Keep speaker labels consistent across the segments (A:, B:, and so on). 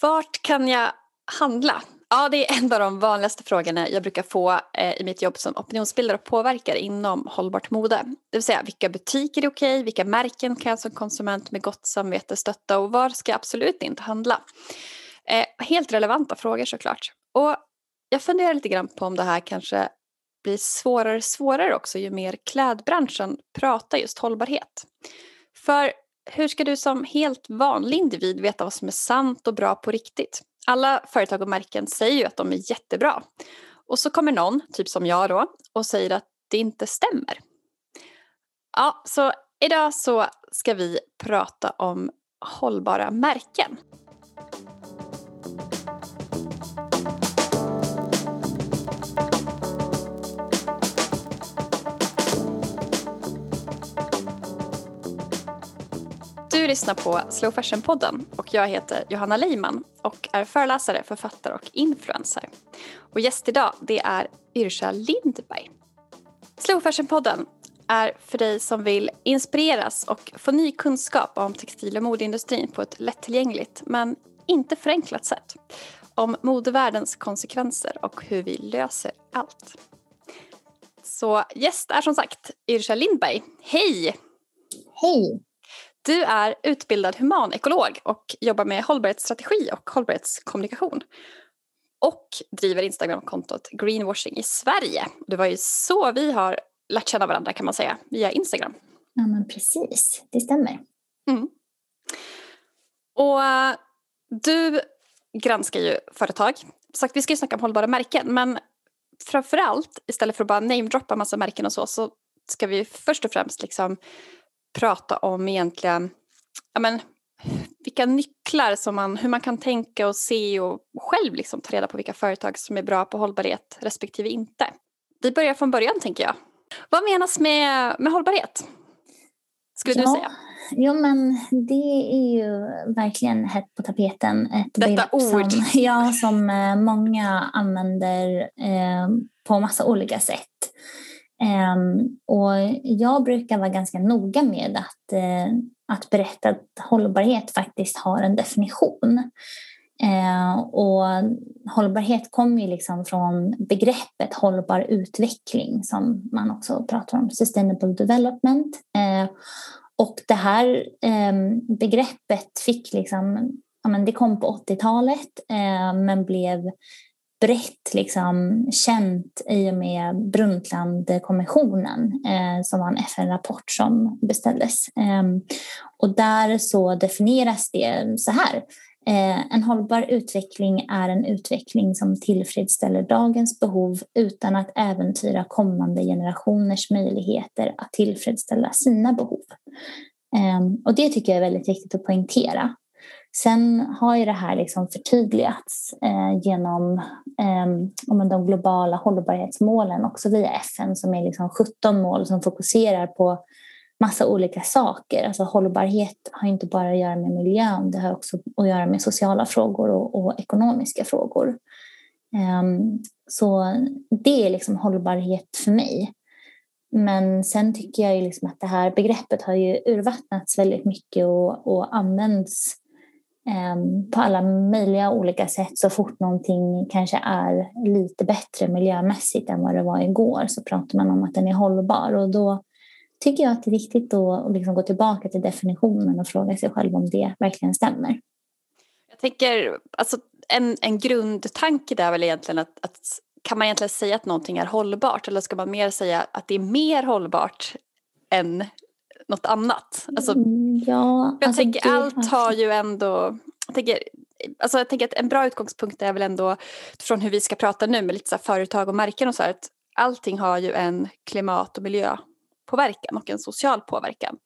A: Vart kan jag handla? Ja, det är en av de vanligaste frågorna jag brukar få eh, i mitt jobb som opinionsbildare och påverkare inom hållbart mode. Det vill säga, vilka butiker är okej? Vilka märken kan jag som konsument med gott samvete stötta och var ska jag absolut inte handla? Eh, helt relevanta frågor såklart. Och jag funderar lite grann på om det här kanske blir svårare och svårare också ju mer klädbranschen pratar just hållbarhet. För hur ska du som helt vanlig individ veta vad som är sant och bra på riktigt? Alla företag och märken säger ju att de är jättebra. Och så kommer någon, typ som jag då, och säger att det inte stämmer. Ja, så idag så ska vi prata om hållbara märken. Du lyssnar på Slow Fashion-podden och jag heter Johanna Leiman och är föreläsare, författare och influencer. Och gäst idag det är Yrsa Lindberg. Slow Fashion-podden är för dig som vill inspireras och få ny kunskap om textil och modeindustrin på ett lättillgängligt men inte förenklat sätt. Om modevärldens konsekvenser och hur vi löser allt. Så gäst är som sagt Yrsa Lindberg. Hej!
B: Hej!
A: Du är utbildad humanekolog och jobbar med hållbarhetsstrategi och hållbarhetskommunikation. Och driver Instagramkontot Greenwashing i Sverige. Det var ju så vi har lärt känna varandra kan man säga, via Instagram.
B: Ja men precis, det stämmer.
A: Mm. Och uh, du granskar ju företag. Sagt, vi ska ju snacka om hållbara märken men framförallt istället för att bara namedroppa massa märken och så så ska vi först och främst liksom prata om egentligen ja men, vilka nycklar som man, hur man kan tänka och se och själv liksom ta reda på vilka företag som är bra på hållbarhet respektive inte. Vi börjar från början tänker jag. Vad menas med, med hållbarhet? Skulle ja, du säga?
B: Jo men det är ju verkligen hett på tapeten. Ett
A: Detta ord.
B: Som, ja, som eh, många använder eh, på massa olika sätt. Ehm, och jag brukar vara ganska noga med att, eh, att berätta att hållbarhet faktiskt har en definition. Ehm, och hållbarhet kommer ju liksom från begreppet hållbar utveckling som man också pratar om, sustainable development. Ehm, och det här begreppet fick liksom, ja, men det kom på 80-talet men blev brett liksom känt i och med Brundtlandkommissionen eh, som var en FN-rapport som beställdes. Eh, och där så definieras det så här. Eh, en hållbar utveckling är en utveckling som tillfredsställer dagens behov utan att äventyra kommande generationers möjligheter att tillfredsställa sina behov. Ehm, och det tycker jag är väldigt viktigt att poängtera. Sen har ju det här liksom förtydligats eh, genom eh, de globala hållbarhetsmålen också via FN som är liksom 17 mål som fokuserar på massa olika saker. Alltså hållbarhet har inte bara att göra med miljön, det har också att göra med sociala frågor och, och ekonomiska frågor. Um, så det är liksom hållbarhet för mig. Men sen tycker jag ju liksom att det här begreppet har ju urvattnats väldigt mycket och, och används Ehm, på alla möjliga olika sätt. Så fort någonting kanske är lite bättre miljömässigt än vad det var igår så pratar man om att den är hållbar. Och då tycker jag att det är viktigt att liksom gå tillbaka till definitionen och fråga sig själv om det verkligen stämmer.
A: Jag tänker, alltså en, en grundtanke där är väl egentligen att, att kan man egentligen säga att någonting är hållbart eller ska man mer säga att det är mer hållbart än något annat. Alltså,
B: mm, ja,
A: jag
B: alltså
A: tänker det, allt har ju ändå, jag tänker, alltså jag tänker att en bra utgångspunkt är väl ändå från hur vi ska prata nu med lite så företag och märken och så här, att allting har ju en klimat och miljöpåverkan och en social påverkan.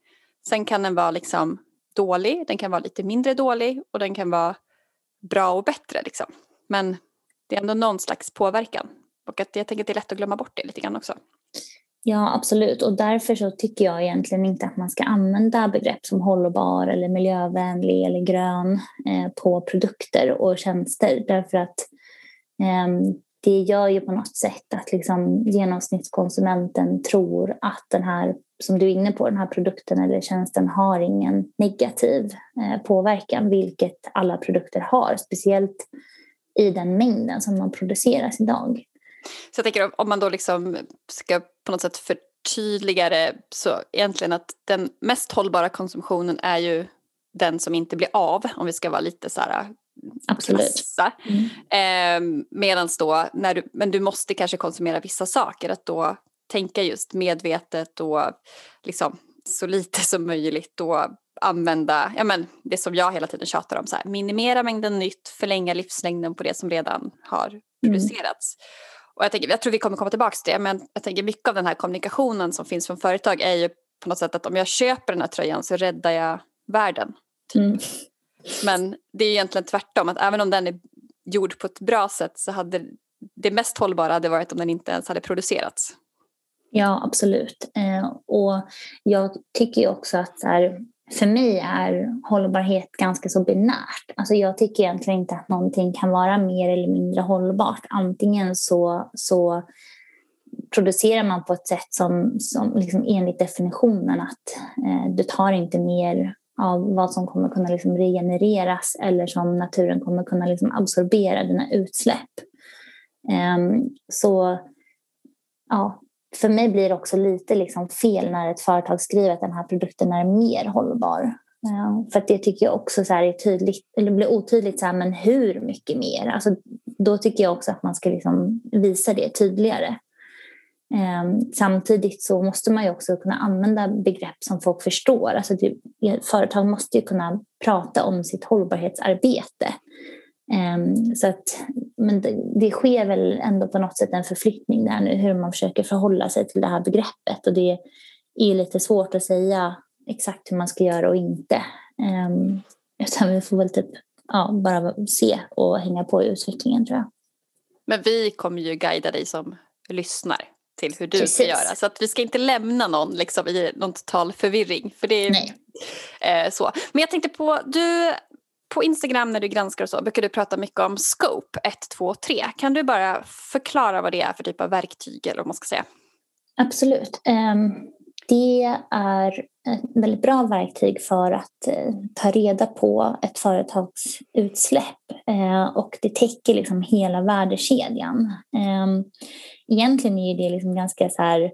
A: Sen kan den vara liksom dålig, den kan vara lite mindre dålig och den kan vara bra och bättre liksom. Men det är ändå någon slags påverkan och att jag tänker att det är lätt att glömma bort det lite grann också.
B: Ja, absolut. Och därför så tycker jag egentligen inte att man ska använda begrepp som hållbar eller miljövänlig eller grön eh, på produkter och tjänster. Därför att eh, det gör ju på något sätt att liksom genomsnittskonsumenten tror att den här som du är inne på, den här produkten eller tjänsten har ingen negativ eh, påverkan, vilket alla produkter har, speciellt i den mängden som de produceras idag.
A: Så jag tänker om man då liksom ska på något sätt förtydliga det så egentligen att den mest hållbara konsumtionen är ju den som inte blir av, om vi ska vara lite så här
B: Absolut.
A: Mm. Eh, Medan då, när du, men du måste kanske konsumera vissa saker, att då tänka just medvetet och liksom så lite som möjligt och använda ja men, det som jag hela tiden tjatar om, så här, minimera mängden nytt, förlänga livslängden på det som redan har mm. producerats. Mm. Och jag, tänker, jag tror vi kommer komma tillbaka till det, men jag tänker mycket av den här kommunikationen som finns från företag är ju på något sätt att om jag köper den här tröjan så räddar jag världen. Typ. Mm. Men det är egentligen tvärtom, att även om den är gjord på ett bra sätt så hade det mest hållbara hade varit om den inte ens hade producerats.
B: Ja, absolut. Eh, och jag tycker också att här, för mig är hållbarhet ganska så binärt. Alltså jag tycker egentligen inte att någonting kan vara mer eller mindre hållbart. Antingen så, så producerar man på ett sätt som, som liksom enligt definitionen att eh, du tar inte mer av vad som kommer kunna liksom regenereras eller som naturen kommer kunna liksom absorbera dina utsläpp. Eh, så ja, för mig blir det också lite liksom fel när ett företag skriver att den här produkten är mer hållbar. Ja, för det tycker jag också så är tydligt, eller blir otydligt, så här, men hur mycket mer? Alltså, då tycker jag också att man ska liksom visa det tydligare. Ehm, samtidigt så måste man ju också kunna använda begrepp som folk förstår. Alltså det, företag måste ju kunna prata om sitt hållbarhetsarbete. Ehm, så att, men det, det, sker väl ändå på något sätt en förflyttning där nu, hur man försöker förhålla sig till det här begreppet. Och det är lite svårt att säga exakt hur man ska göra och inte. Ehm, utan vi får väl typ, ja, bara se och hänga på i utvecklingen tror jag.
A: Men vi kommer ju guida dig som lyssnar till hur du Precis. ska göra. Så att vi ska inte lämna någon liksom, i någon total förvirring. För det är eh, så. Men jag tänkte på, du på Instagram när du granskar och så brukar du prata mycket om scope 1, 2, 3. Kan du bara förklara vad det är för typ av verktyg eller vad man ska säga?
B: Absolut. Um, det är ett väldigt bra verktyg för att uh, ta reda på ett företags utsläpp uh, och det täcker liksom hela värdekedjan. Um, egentligen är det liksom ganska så här,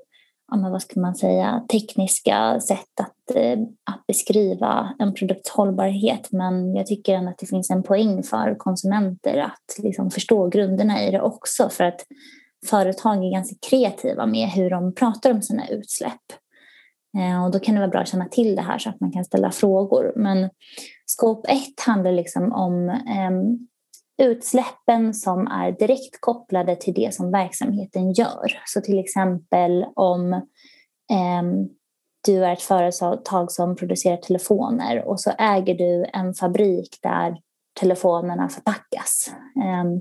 B: ja, men vad ska man säga, tekniska sätt att, Eh, att beskriva en produkts hållbarhet. Men jag tycker ändå att det finns en poäng för konsumenter att liksom förstå grunderna i det också. För att företag är ganska kreativa med hur de pratar om sina utsläpp. Eh, och då kan det vara bra att känna till det här så att man kan ställa frågor. Men Scope 1 handlar liksom om eh, utsläppen som är direkt kopplade till det som verksamheten gör. Så till exempel om eh, du är ett företag som producerar telefoner och så äger du en fabrik där telefonerna förpackas. Ehm,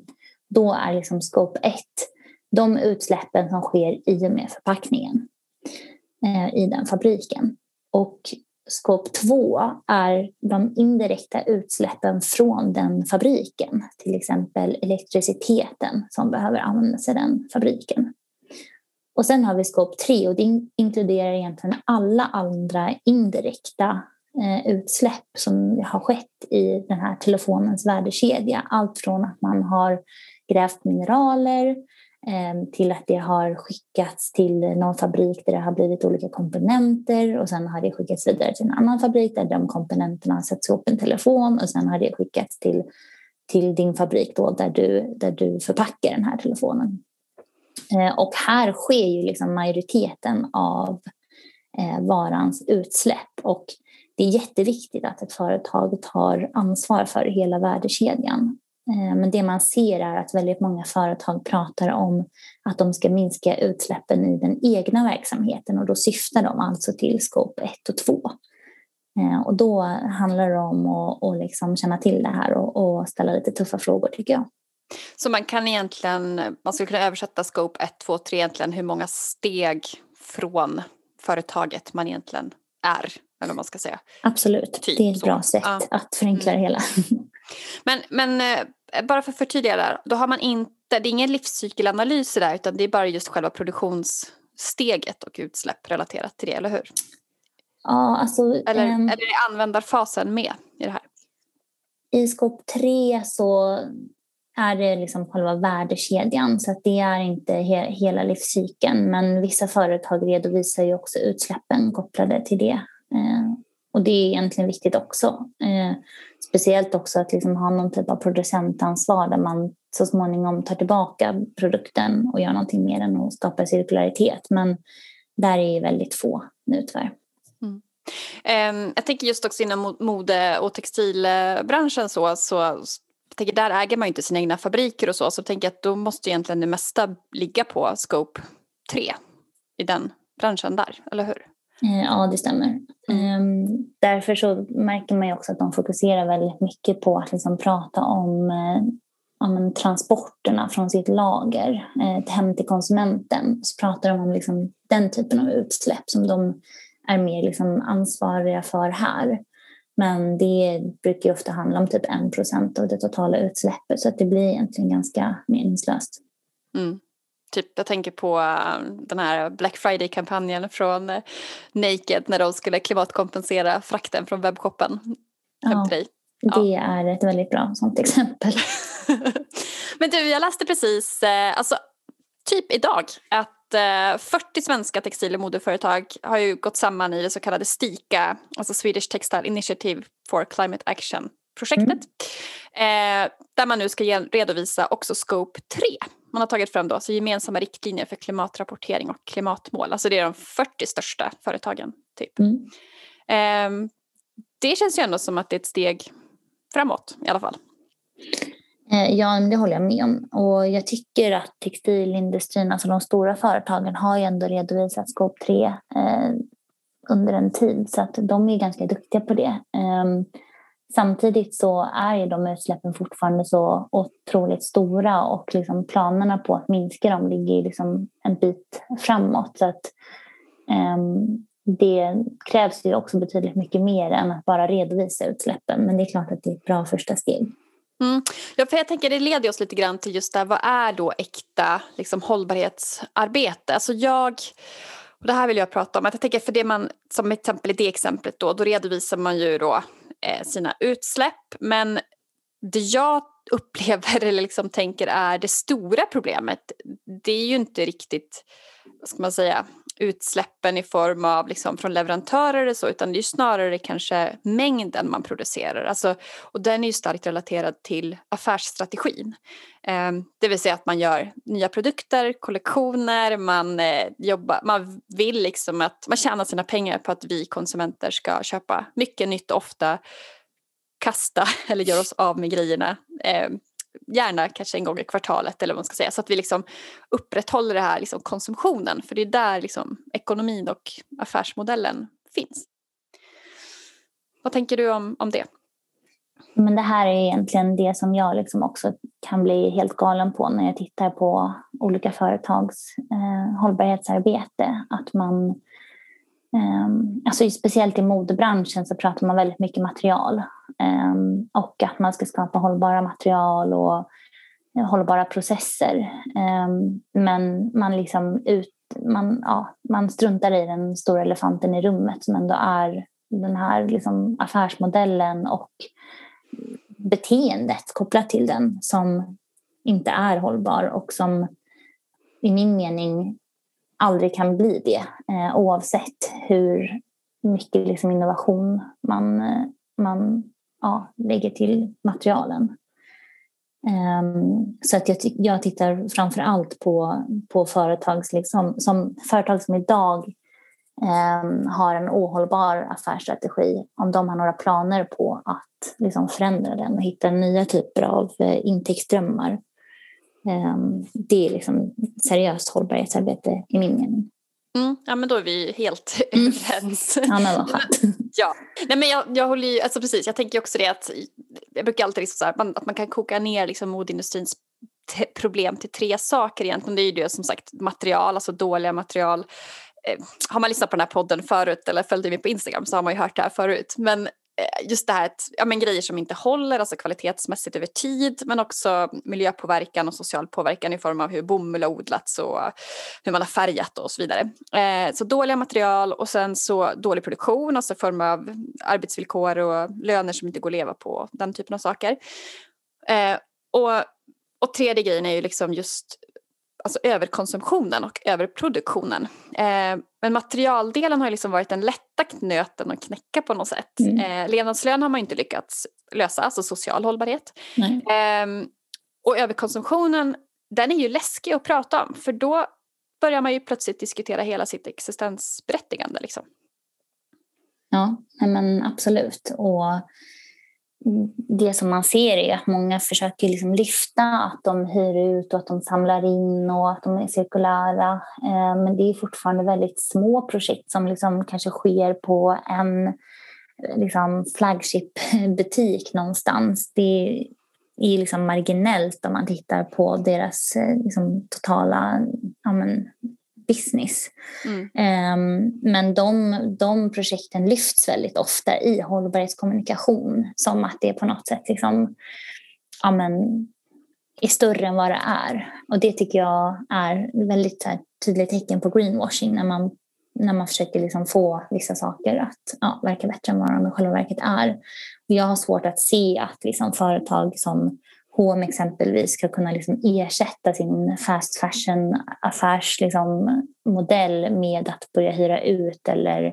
B: då är liksom scope 1 de utsläppen som sker i och med förpackningen eh, i den fabriken. Och scope 2 är de indirekta utsläppen från den fabriken, till exempel elektriciteten som behöver användas i den fabriken. Och sen har vi skåp 3 och det inkluderar egentligen alla andra indirekta eh, utsläpp som har skett i den här telefonens värdekedja. Allt från att man har grävt mineraler eh, till att det har skickats till någon fabrik där det har blivit olika komponenter och sen har det skickats vidare till en annan fabrik där de komponenterna har satts ihop en telefon och sen har det skickats till, till din fabrik då där du, där du förpackar den här telefonen. Eh, och här sker ju liksom majoriteten av eh, varans utsläpp och det är jätteviktigt att ett företag tar ansvar för hela värdekedjan eh, men det man ser är att väldigt många företag pratar om att de ska minska utsläppen i den egna verksamheten och då syftar de alltså till scope 1 och 2. Och då handlar det om att, att liksom känna till det här och, och, ställa lite tuffa frågor tycker jag.
A: Så man kan egentligen, man skulle kunna översätta scope 1, 2, 3 egentligen hur många steg från företaget man egentligen är, eller vad man ska säga.
B: Absolut, typ det är ett så. bra sätt ja. att förenkla det hela.
A: Men, men eh, bara för att förtydliga där, då har man inte, det är ingen livscykelanalys där utan det är bara just själva produktions steget och utsläpp relaterat till det, eller hur?
B: Ja, alltså,
A: eller, um, eller är användarfasen med i det här?
B: I skop 3 så är det liksom själva värdekedjan så att det är inte he hela livscykeln men vissa företag redovisar ju också utsläppen kopplade till det. Eh, och det är egentligen viktigt också. Eh, speciellt också att liksom ha någon typ av producentansvar där man så småningom tar tillbaka produkten och gör någonting mer än att skapa cirkularitet. Men där är ju väldigt få nu tyvärr.
A: Mm. Ehm, jag tänker just också inom mode och textilbranschen så, så tänker där äger man ju inte sina egna fabriker och så så jag tänker att då måste egentligen det mesta ligga på scope 3 i den branschen där, eller hur?
B: Eh, ja, det stämmer. Mm. Därför så märker man ju också att de fokuserar väldigt mycket på att liksom prata om, eh, om transporterna från sitt lager eh, hem till konsumenten. Så pratar de om liksom den typen av utsläpp som de är mer liksom ansvariga för här. Men det brukar ofta handla om typ 1 procent av det totala utsläppet så att det blir egentligen ganska meningslöst.
A: Mm. Typ, jag tänker på äh, den här Black Friday-kampanjen från äh, Naked när de skulle klimatkompensera frakten från webbshoppen
B: ja, Ja. Det är ett väldigt bra sånt exempel.
A: Men du, jag läste precis, äh, alltså typ idag, att 40 svenska textil och modeföretag har ju gått samman i det så kallade STICA, alltså Swedish Textile Initiative for Climate Action projektet. Mm. Eh, där man nu ska redovisa också Scope 3 man har tagit fram då, alltså gemensamma riktlinjer för klimatrapportering och klimatmål. Alltså det är de 40 största företagen. Typ. Mm. Eh, det känns ju ändå som att det är ett steg framåt i alla fall.
B: Eh, ja, det håller jag med om. Och jag tycker att textilindustrin, alltså de stora företagen, har ju ändå redovisat Scope 3 eh, under en tid. Så att de är ganska duktiga på det. Eh, Samtidigt så är ju de utsläppen fortfarande så otroligt stora och liksom planerna på att minska dem ligger liksom en bit framåt. Så att, um, det krävs ju också betydligt mycket mer än att bara redovisa utsläppen. Men det är klart att det är ett bra första steg.
A: Mm. Ja, för jag tänker det leder oss lite grann till just det här, vad är då äkta liksom, hållbarhetsarbete? Alltså jag, och det här vill jag prata om, att jag tänker för det man, som exempel i det exemplet då, då redovisar man ju då eh, sina utsläpp. Men det jag upplever eller liksom tänker är det stora problemet det är ju inte riktigt vad ska man säga, utsläppen i form av liksom från leverantörer eller så utan det är snarare kanske mängden man producerar. Alltså, och den är ju starkt relaterad till affärsstrategin. Eh, det vill säga att man gör nya produkter, kollektioner, man, eh, jobbar, man vill liksom att man tjänar sina pengar på att vi konsumenter ska köpa mycket nytt ofta kasta eller göra oss av med grejerna. Eh, gärna kanske en gång i kvartalet eller vad man ska säga så att vi liksom upprätthåller det här liksom konsumtionen för det är där liksom ekonomin och affärsmodellen finns. Vad tänker du om, om det?
B: Men det här är egentligen det som jag liksom också kan bli helt galen på när jag tittar på olika företags eh, hållbarhetsarbete. Att man, eh, Ehm, alltså speciellt i modebranschen så pratar man väldigt mycket material ehm, och att man ska skapa hållbara material och eh, hållbara processer. Ehm, men man, liksom ut, man, ja, man struntar i den stora elefanten i rummet som ändå är den här liksom affärsmodellen och beteendet kopplat till den som inte är hållbar och som i min mening aldrig kan bli det eh, oavsett hur mycket liksom innovation man, eh, man ja, lägger till materialen. Um, så att jag, jag tittar framför allt på, på företag, liksom, som, företag som idag um, har en ohållbar affärsstrategi, om de har några planer på att liksom, förändra den och hitta nya typer av uh, intäktsströmmar. Um, det är liksom seriöst hållbarhetsarbete i min mening.
A: Mm, ja men då är vi helt mm. överens.
B: Ja men vad skönt.
A: ja. Nej men jag, jag håller ju, alltså precis jag tänker också det att jag brukar alltid liksom så här, man, att man kan koka ner liksom modeindustrins problem till tre saker egentligen. Det är ju det som sagt material, alltså dåliga material. Eh, har man lyssnat på den här podden förut eller följt mig på Instagram så har man ju hört det här förut. Men Eh, just det här att, ja, men grejer som inte håller, alltså kvalitetsmässigt över tid men också miljöpåverkan och social påverkan i form av hur bomull har odlats och hur man har färgat och så vidare. Eh, så dåliga material och sen så dålig produktion, alltså i form av arbetsvillkor och löner som inte går att leva på, den typen av saker. Eh, och, och tredje grejen är ju liksom just alltså överkonsumtionen och överproduktionen. Eh, men materialdelen har liksom varit den lätta nöten att knäcka på något sätt. Mm. Eh, levnadslön har man inte lyckats lösa, alltså social hållbarhet. Eh, och överkonsumtionen, den är ju läskig att prata om för då börjar man ju plötsligt diskutera hela sitt existensberättigande. Liksom.
B: Ja, men absolut. Och det som man ser är att många försöker liksom lyfta att de hyr ut och att de samlar in och att de är cirkulära. Eh, men det är fortfarande väldigt små projekt som liksom kanske sker på en liksom flagship-butik någonstans. Det är liksom marginellt om man tittar på deras eh, liksom, totala ja, men, business. Mm. Um, men de, de projekten lyfts väldigt ofta i hållbarhetskommunikation som att det på något sätt liksom, ja, men, är större än vad det är. Och det tycker jag är väldigt här, tydligt tecken på greenwashing när man, när man försöker liksom få vissa saker att ja, verka bättre än vad de i själva verket är. Och jag har svårt att se att liksom, företag som H&M exempelvis ska kunna liksom ersätta sin fast fashion affärsmodell liksom, med att börja hyra ut eller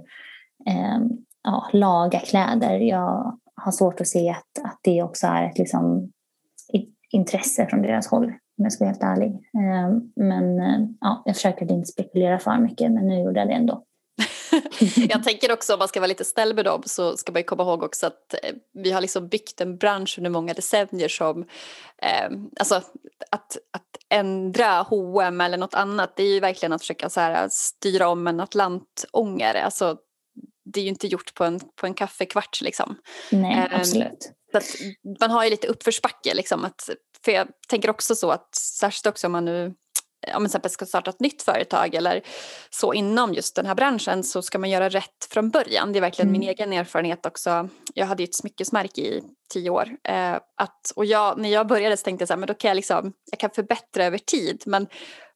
B: eh, ja, laga kläder. Jag har svårt att se att, att det också är ett liksom, intresse från deras håll om jag ska vara helt ärlig. Eh, men eh, ja, jag försöker inte spekulera för mycket men nu gjorde jag det ändå.
A: jag tänker också om man ska vara lite snäll med dem så ska man komma ihåg också att eh, vi har liksom byggt en bransch under många decennier som eh, alltså att, att ändra H&M eller något annat det är ju verkligen att försöka så här, styra om en atlantångare alltså det är ju inte gjort på en, på en kaffekvart liksom.
B: Nej, eh, absolut.
A: Man har ju lite uppförsbacke liksom att, för jag tänker också så att särskilt också om man nu om man till exempel ska starta ett nytt företag eller så inom just den här branschen så ska man göra rätt från början. Det är verkligen mm. min egen erfarenhet också. Jag hade ju ett smyckesmärke i tio år. Eh, att, och jag, när jag började så tänkte jag så här, men då kan jag, liksom, jag kan förbättra över tid. Men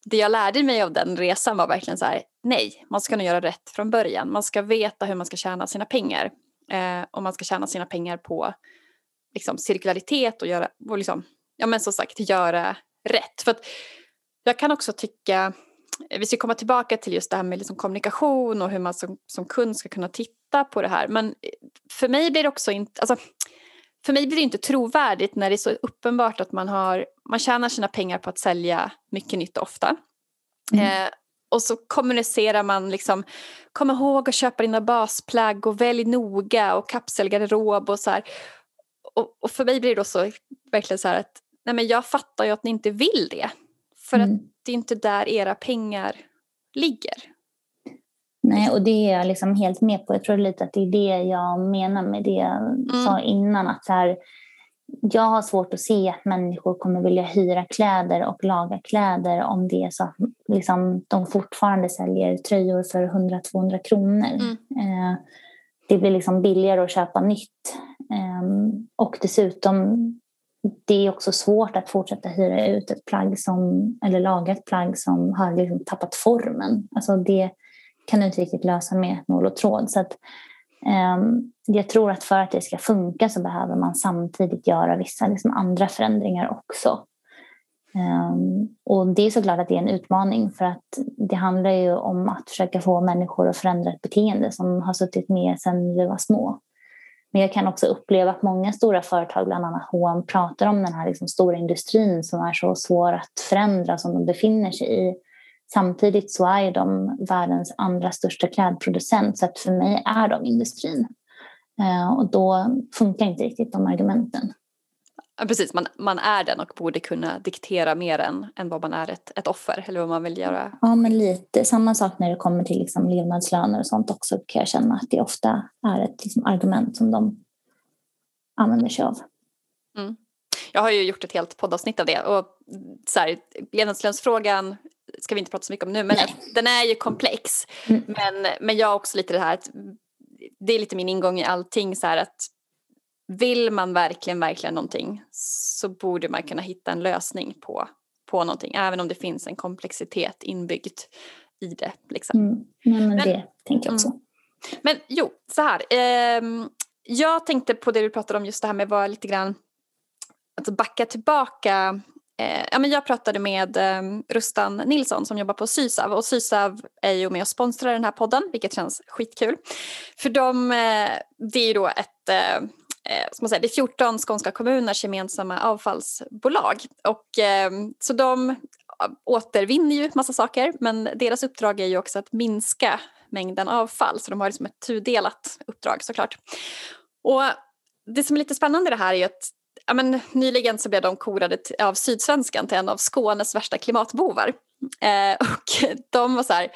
A: det jag lärde mig av den resan var verkligen så här, nej, man ska nog göra rätt från början. Man ska veta hur man ska tjäna sina pengar. Eh, och man ska tjäna sina pengar på liksom, cirkularitet och göra, och liksom, ja men som sagt, göra rätt. För att jag kan också tycka, vi ska komma tillbaka till just det här med liksom kommunikation och hur man som, som kund ska kunna titta på det här. Men för mig blir det också inte, alltså, för mig blir det inte trovärdigt när det är så uppenbart att man, har, man tjänar sina pengar på att sälja mycket nytt ofta. Mm. Eh, och så kommunicerar man liksom, kom ihåg att köpa dina basplagg och välj noga och kapselgarderob och så här. Och, och, för mig blir det då så verkligen så här att nej men jag fattar ju att ni inte vill det. För mm. att det är inte där era pengar ligger.
B: Nej, och det är jag liksom helt med på. Jag tror lite att det är det jag menar med det jag mm. sa innan. Att så här, jag har svårt att se att människor kommer vilja hyra kläder och laga kläder om det är så att liksom, de fortfarande säljer tröjor för 100-200 kronor. Mm. Eh, det blir liksom billigare att köpa nytt. Eh, och dessutom det är också svårt att fortsätta hyra ut ett plagg som, eller laga ett plagg som har liksom tappat formen. Alltså det kan du inte riktigt lösa med nål och tråd. Så att, eh, jag tror att för att det ska funka så behöver man samtidigt göra vissa liksom, andra förändringar också. Um, och det är såklart att det är en utmaning för att det handlar ju om att försöka få människor att förändra ett beteende som har suttit med sedan vi var små. Men jag kan också uppleva att många stora företag, bland annat H&M pratar om den här liksom stora industrin som är så svår att förändra som de befinner sig i. Samtidigt så är de världens andra största klädproducent så att för mig är de industrin. Eh, och då funkar inte riktigt de argumenten.
A: Ja, precis, man, man är den och borde kunna diktera mer än, än vad man är ett, ett offer eller vad man vill göra.
B: Ja, men lite samma sak när det kommer till liksom levnadslöner och sånt också kan jag känna att det ofta är ett liksom, argument som de använder sig av.
A: Mm. Jag har ju gjort ett helt poddavsnitt av det och så här, levnadslönsfrågan ska vi inte prata så mycket om nu men Nej. den är ju komplex. Mm. Men, men jag har också lite det här att det är lite min ingång i allting så här att vill man verkligen, verkligen någonting så borde man kunna hitta en lösning på, på någonting, även om det finns en komplexitet inbyggd i det. Liksom.
B: Mm. Nej, men, det tänker jag också. Mm.
A: Men jo, så här. Eh, jag tänkte på det du pratade om, just det här med att lite grann, alltså backa tillbaka Eh, ja, men jag pratade med eh, Rustan Nilsson som jobbar på Sysav och Sysav är ju med och sponsrar den här podden vilket känns skitkul. För de, eh, det är ju då ett eh Eh, ska man säga, det är 14 skånska kommuners gemensamma avfallsbolag. Och, eh, så de återvinner ju massa saker men deras uppdrag är ju också att minska mängden avfall så de har liksom ett tudelat uppdrag såklart. Och det som är lite spännande i det här är ju att ja, men, nyligen så blev de korade av Sydsvenskan till en av Skånes värsta klimatbovar. Eh, och de var så här,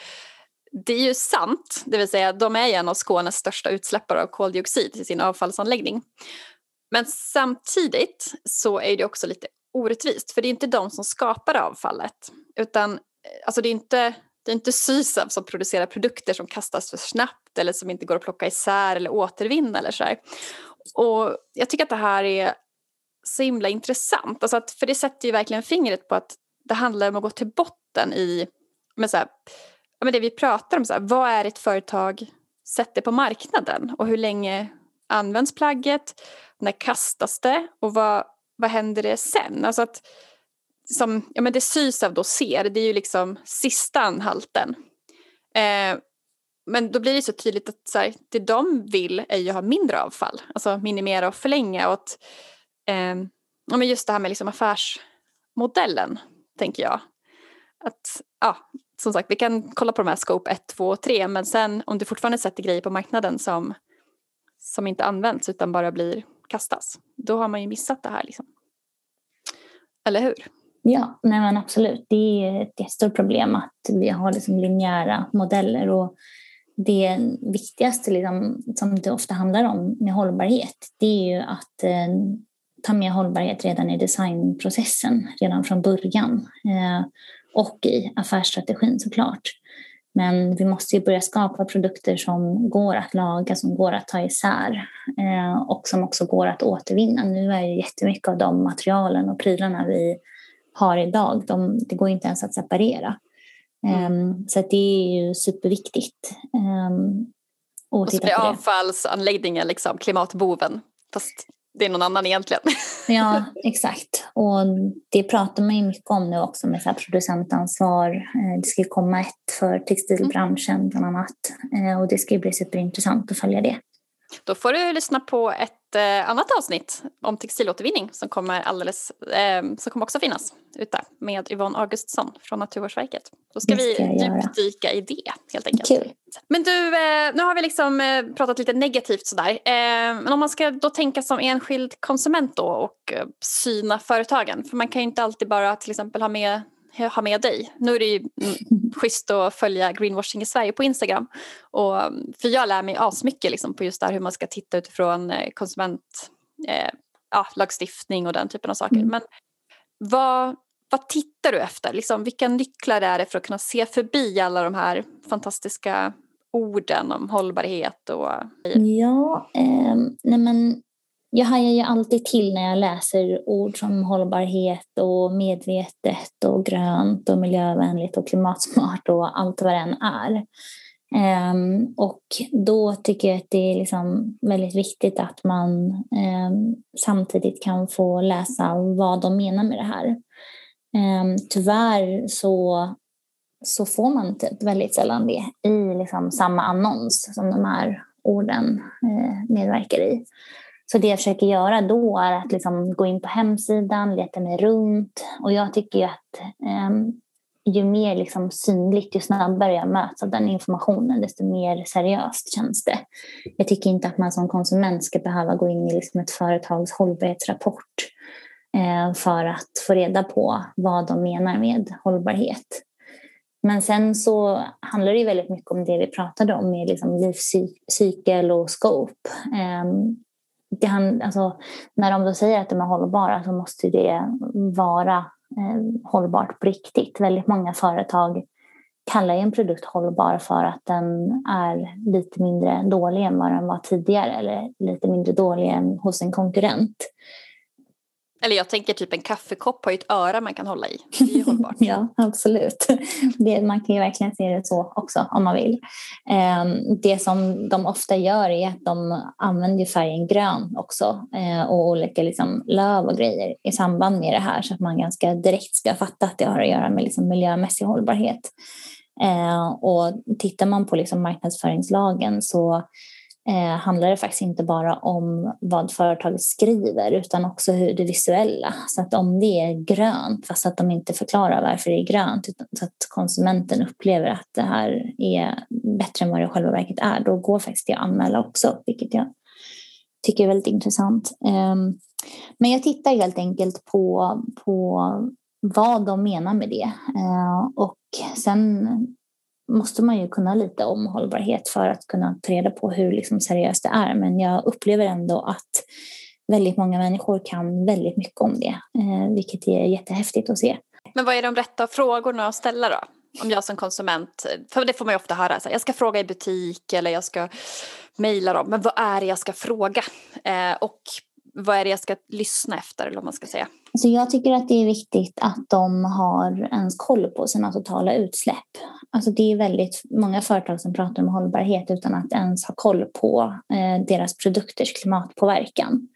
A: det är ju sant, det vill säga de är en av Skånes största utsläppare av koldioxid i sin avfallsanläggning. Men samtidigt så är det också lite orättvist för det är inte de som skapar avfallet utan eh, alltså det är inte det är inte Sysav som producerar produkter som kastas för snabbt eller som inte går att plocka isär eller återvinna eller så här. Och jag tycker att det här är så himla intressant. Alltså att, för det sätter ju verkligen fingret på att det handlar om att gå till botten i med så här, men det vi pratar om. Så här, vad är ett företag sätter på marknaden och hur länge används plagget? När kastas det och vad, vad händer det sen? Alltså att, som, ja, men det Sysav då ser, det är ju liksom sista anhalten. Eh, men då blir det så tydligt att så här, det de vill är ju ha mindre avfall, alltså minimera och förlänga. Och att, eh, ja, men just det här med liksom affärsmodellen, tänker jag. Att, ja, som sagt, vi kan kolla på de här scope 1, 2 och 3 men sen om du fortfarande sätter grejer på marknaden som, som inte används utan bara blir kastas, då har man ju missat det här. Liksom. Eller hur?
B: Ja, nej men absolut. Det är ett jättestort problem att vi har liksom linjära modeller och det viktigaste liksom, som det ofta handlar om med hållbarhet det är ju att eh, ta med hållbarhet redan i designprocessen, redan från början. Eh, och i affärsstrategin såklart. Men vi måste ju börja skapa produkter som går att laga, som går att ta isär eh, och som också går att återvinna. Nu är ju jättemycket av de materialen och prylarna vi har idag, de, det går inte ens att separera. Mm. Um, så det är ju superviktigt. Um,
A: och så blir avfallsanläggningen liksom klimatboven, fast det är någon annan egentligen.
B: ja, exakt. Och det pratar man ju mycket om nu också med så producentansvar. Eh, det ska komma ett för textilbranschen bland annat. Eh, och det ska bli superintressant att följa det.
A: Då får du lyssna på ett eh, annat avsnitt om textilåtervinning som kommer, alldeles, eh, som kommer också finnas ute med Yvonne Augustsson från Naturvårdsverket. Då ska, ska vi djupdyka i det helt enkelt.
B: Kul.
A: Men du, eh, nu har vi liksom eh, pratat lite negativt sådär. Eh, men om man ska då tänka som enskild konsument då och eh, syna företagen, för man kan ju inte alltid bara till exempel ha med ha med dig. Nu är det ju schysst att följa greenwashing i Sverige på Instagram. Och, för jag lär mig asmycket liksom på just där hur man ska titta utifrån eh, konsumentlagstiftning eh, ja, och den typen av saker. Mm. Men vad, vad tittar du efter? Liksom, vilka nycklar är det för att kunna se förbi alla de här fantastiska orden om hållbarhet? Och...
B: Ja, eh, nej men jag hajar ju alltid till när jag läser ord som hållbarhet och medvetet och grönt och miljövänligt och klimatsmart och allt vad det än är. Um, och då tycker jag att det är liksom väldigt viktigt att man um, samtidigt kan få läsa vad de menar med det här. Um, tyvärr så, så får man typ väldigt sällan det i liksom samma annons som de här orden uh, medverkar i. Så det jag försöker göra då är att liksom gå in på hemsidan, leta mig runt. Och jag tycker att eh, ju mer liksom synligt, ju snabbare jag möts av den informationen, desto mer seriöst känns det. Jag tycker inte att man som konsument ska behöva gå in i liksom ett företags hållbarhetsrapport eh, för att få reda på vad de menar med hållbarhet. Men sen så handlar det väldigt mycket om det vi pratade om med liksom livscykel och scope. Eh, det han, alltså, när de då säger att de är hållbara så måste det vara eh, hållbart på riktigt. Väldigt många företag kallar en produkt hållbar för att den är lite mindre dålig än vad den var tidigare eller lite mindre dålig än hos en konkurrent.
A: Eller jag tänker typ en kaffekopp har ju ett öra man kan hålla i. Det är ju hållbart.
B: ja, absolut. Det, man kan ju verkligen se det så också om man vill. Eh, det som de ofta gör är att de använder färgen grön också eh, och olika liksom, löv och grejer i samband med det här så att man ganska direkt ska fatta att det har att göra med liksom, miljömässig hållbarhet. Eh, och tittar man på liksom, marknadsföringslagen så eh, handlar det faktiskt inte bara om vad företaget skriver utan också hur det visuella. Så att om det är grönt, fast att de inte förklarar varför det är grönt så att konsumenten upplever att det här är bättre än vad det själva verket är, då går faktiskt det att anmäla också, vilket jag tycker är väldigt intressant. Eh, men jag tittar helt enkelt på, på vad de menar med det. Eh, och sen måste man ju kunna lite om hållbarhet för att kunna ta reda på hur liksom seriöst det är. Men jag upplever ändå att väldigt många människor kan väldigt mycket om det, eh, vilket är jättehäftigt att se.
A: Men vad är de rätta frågorna att ställa då? Om jag som konsument, för det får man ju ofta höra, så här, jag ska fråga i butik eller jag ska mejla dem, men vad är det jag ska fråga? Eh, och vad är det jag ska lyssna efter eller vad man ska säga?
B: Så jag tycker att det är viktigt att de har ens koll på sina totala utsläpp. Alltså det är väldigt många företag som pratar om hållbarhet utan att ens ha koll på eh, deras produkters klimatpåverkan.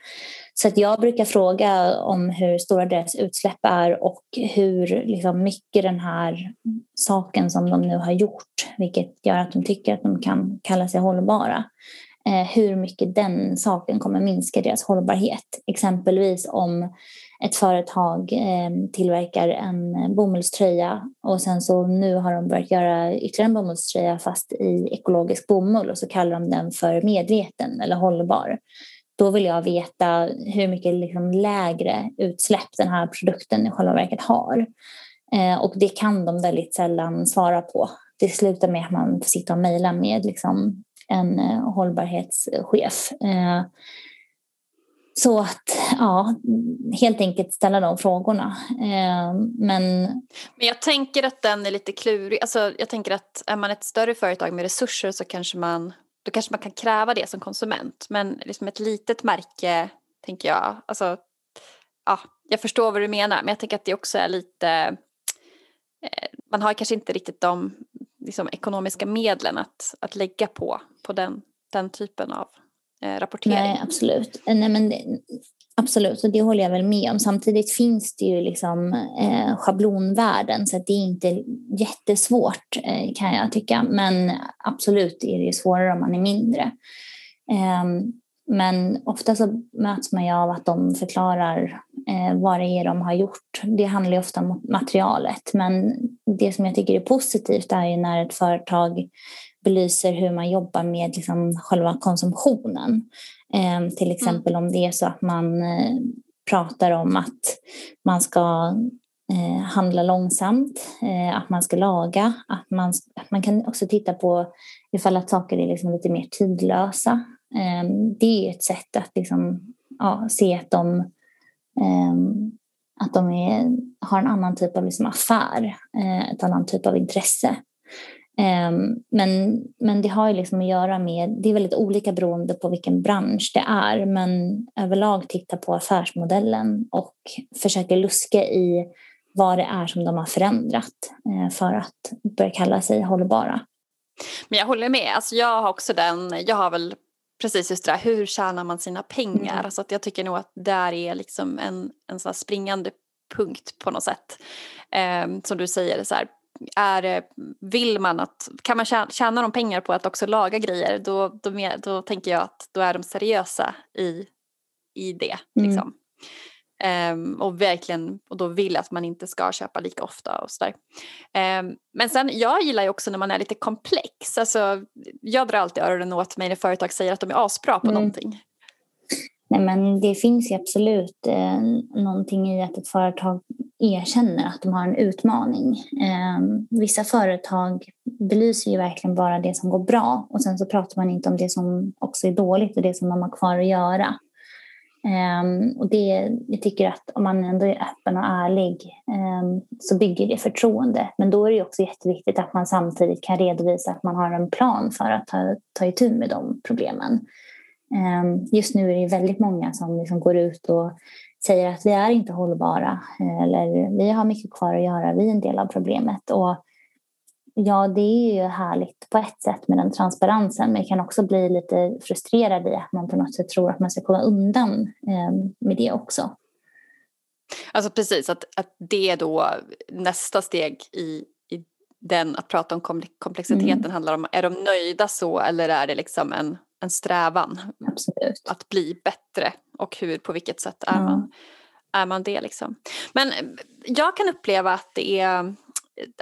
B: Så att jag brukar fråga om hur stora deras utsläpp är och hur liksom, mycket den här saken som de nu har gjort, vilket gör att de tycker att de kan kalla sig hållbara, Eh, hur mycket den saken kommer minska deras hållbarhet. Exempelvis om ett företag eh, tillverkar en bomullströja och sen så nu har de börjat göra ytterligare en bomullströja fast i ekologisk bomull och så kallar de den för medveten eller hållbar. Då vill jag veta hur mycket liksom lägre utsläpp den här produkten i själva verket har. Eh, och det kan de väldigt sällan svara på. Det slutar med att man får sitta och mejla med liksom en eh, hållbarhetschef. Eh, så att, ja, helt enkelt ställa de frågorna. Eh, men...
A: men jag tänker att den är lite klurig. Alltså, jag tänker att är man ett större företag med resurser så kanske man, då kanske man kan kräva det som konsument. Men liksom ett litet märke, tänker jag, alltså, ja, jag förstår vad du menar, men jag tänker att det också är lite, man har kanske inte riktigt de liksom, ekonomiska medlen att, att lägga på, på den, den typen av eh, rapportering.
B: Nej, absolut. Eh, nej, men det, absolut, och det håller jag väl med om. Samtidigt finns det ju liksom eh, schablonvärden så det är inte jättesvårt eh, kan jag tycka. Men absolut är det svårare om man är mindre. Eh, men ofta så möts man ju av att de förklarar vad det är de har gjort. Det handlar ju ofta om materialet. Men det som jag tycker är positivt är när ett företag belyser hur man jobbar med liksom själva konsumtionen. Eh, till mm. exempel om det är så att man eh, pratar om att man ska eh, handla långsamt, eh, att man ska laga, att man, att man kan också titta på ifall att saker är liksom lite mer tidlösa. Det är ett sätt att liksom, ja, se att de, Ehm, att de är, har en annan typ av liksom affär, eh, ett annan typ av intresse. Ehm, men, men det har ju liksom att göra med, det är väldigt olika beroende på vilken bransch det är, men överlag titta på affärsmodellen och försöka luska i vad det är som de har förändrat eh, för att börja kalla sig hållbara.
A: Men jag håller med, alltså jag har också den, jag har väl precis just det där, hur tjänar man sina pengar? Mm. Alltså att jag tycker nog att där är liksom en, en sån springande punkt på något sätt. Eh, som du säger, så här, är, vill man att, kan man tjäna, tjäna de pengar på att också laga grejer då, då, då tänker jag att då är de seriösa i, i det. Mm. Um, och verkligen, och då vill att man inte ska köpa lika ofta och sådär. Um, men sen, jag gillar ju också när man är lite komplex. Alltså, jag drar alltid öronen åt mig när företag säger att de är asbra på mm. någonting.
B: Nej, men det finns ju absolut eh, någonting i att ett företag erkänner att de har en utmaning. Eh, vissa företag belyser ju verkligen bara det som går bra och sen så pratar man inte om det som också är dåligt och det som de har kvar att göra. Um, och det, jag tycker att om man ändå är öppen och ärlig um, så bygger det förtroende. Men då är det också jätteviktigt att man samtidigt kan redovisa att man har en plan för att ta, ta itu med de problemen. Um, just nu är det väldigt många som liksom går ut och säger att vi är inte hållbara eh, eller vi har mycket kvar att göra, vi är en del av problemet. Och Ja, det är ju härligt på ett sätt med den transparensen men jag kan också bli lite frustrerad i att man på något sätt tror att man ska komma undan eh, med det också.
A: Alltså precis, att, att det är då nästa steg i, i den att prata om komplexiteten mm. handlar om, är de nöjda så eller är det liksom en, en strävan
B: Absolut.
A: att bli bättre och hur, på vilket sätt är, ja. man, är man det liksom. Men jag kan uppleva att det är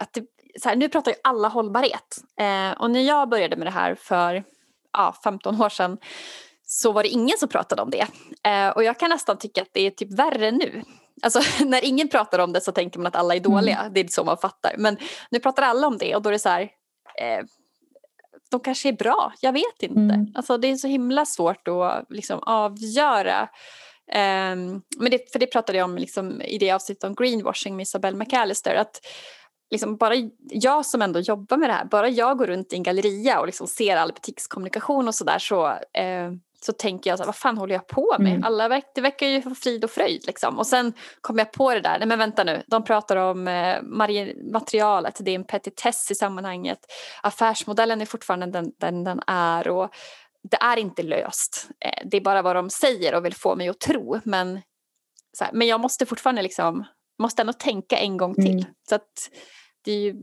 A: att det, här, nu pratar ju alla hållbarhet. Eh, och när jag började med det här för ja, 15 år sedan så var det ingen som pratade om det. Eh, och jag kan nästan tycka att det är typ värre nu. Alltså när ingen pratar om det så tänker man att alla är dåliga, mm. det är så man fattar. Men nu pratar alla om det och då är det så här, eh, de kanske är bra, jag vet inte. Mm. Alltså det är så himla svårt att liksom avgöra. Um, men det, för det pratade jag om liksom, i det avsnittet om greenwashing med Isabelle McAllister. Att liksom bara jag som ändå jobbar med det här, bara jag går runt i en galleria och liksom ser all butikskommunikation och sådär så, eh, så tänker jag så här, vad fan håller jag på med? Mm. Alla verk, det verkar ju få frid och fröjd liksom. Och sen kom jag på det där, nej men vänta nu, de pratar om eh, materialet, det är en petitess i sammanhanget. Affärsmodellen är fortfarande den, den den är och det är inte löst. Eh, det är bara vad de säger och vill få mig att tro. Men, här, men jag måste fortfarande liksom, måste ändå tänka en gång till. Mm. Så att, det är ju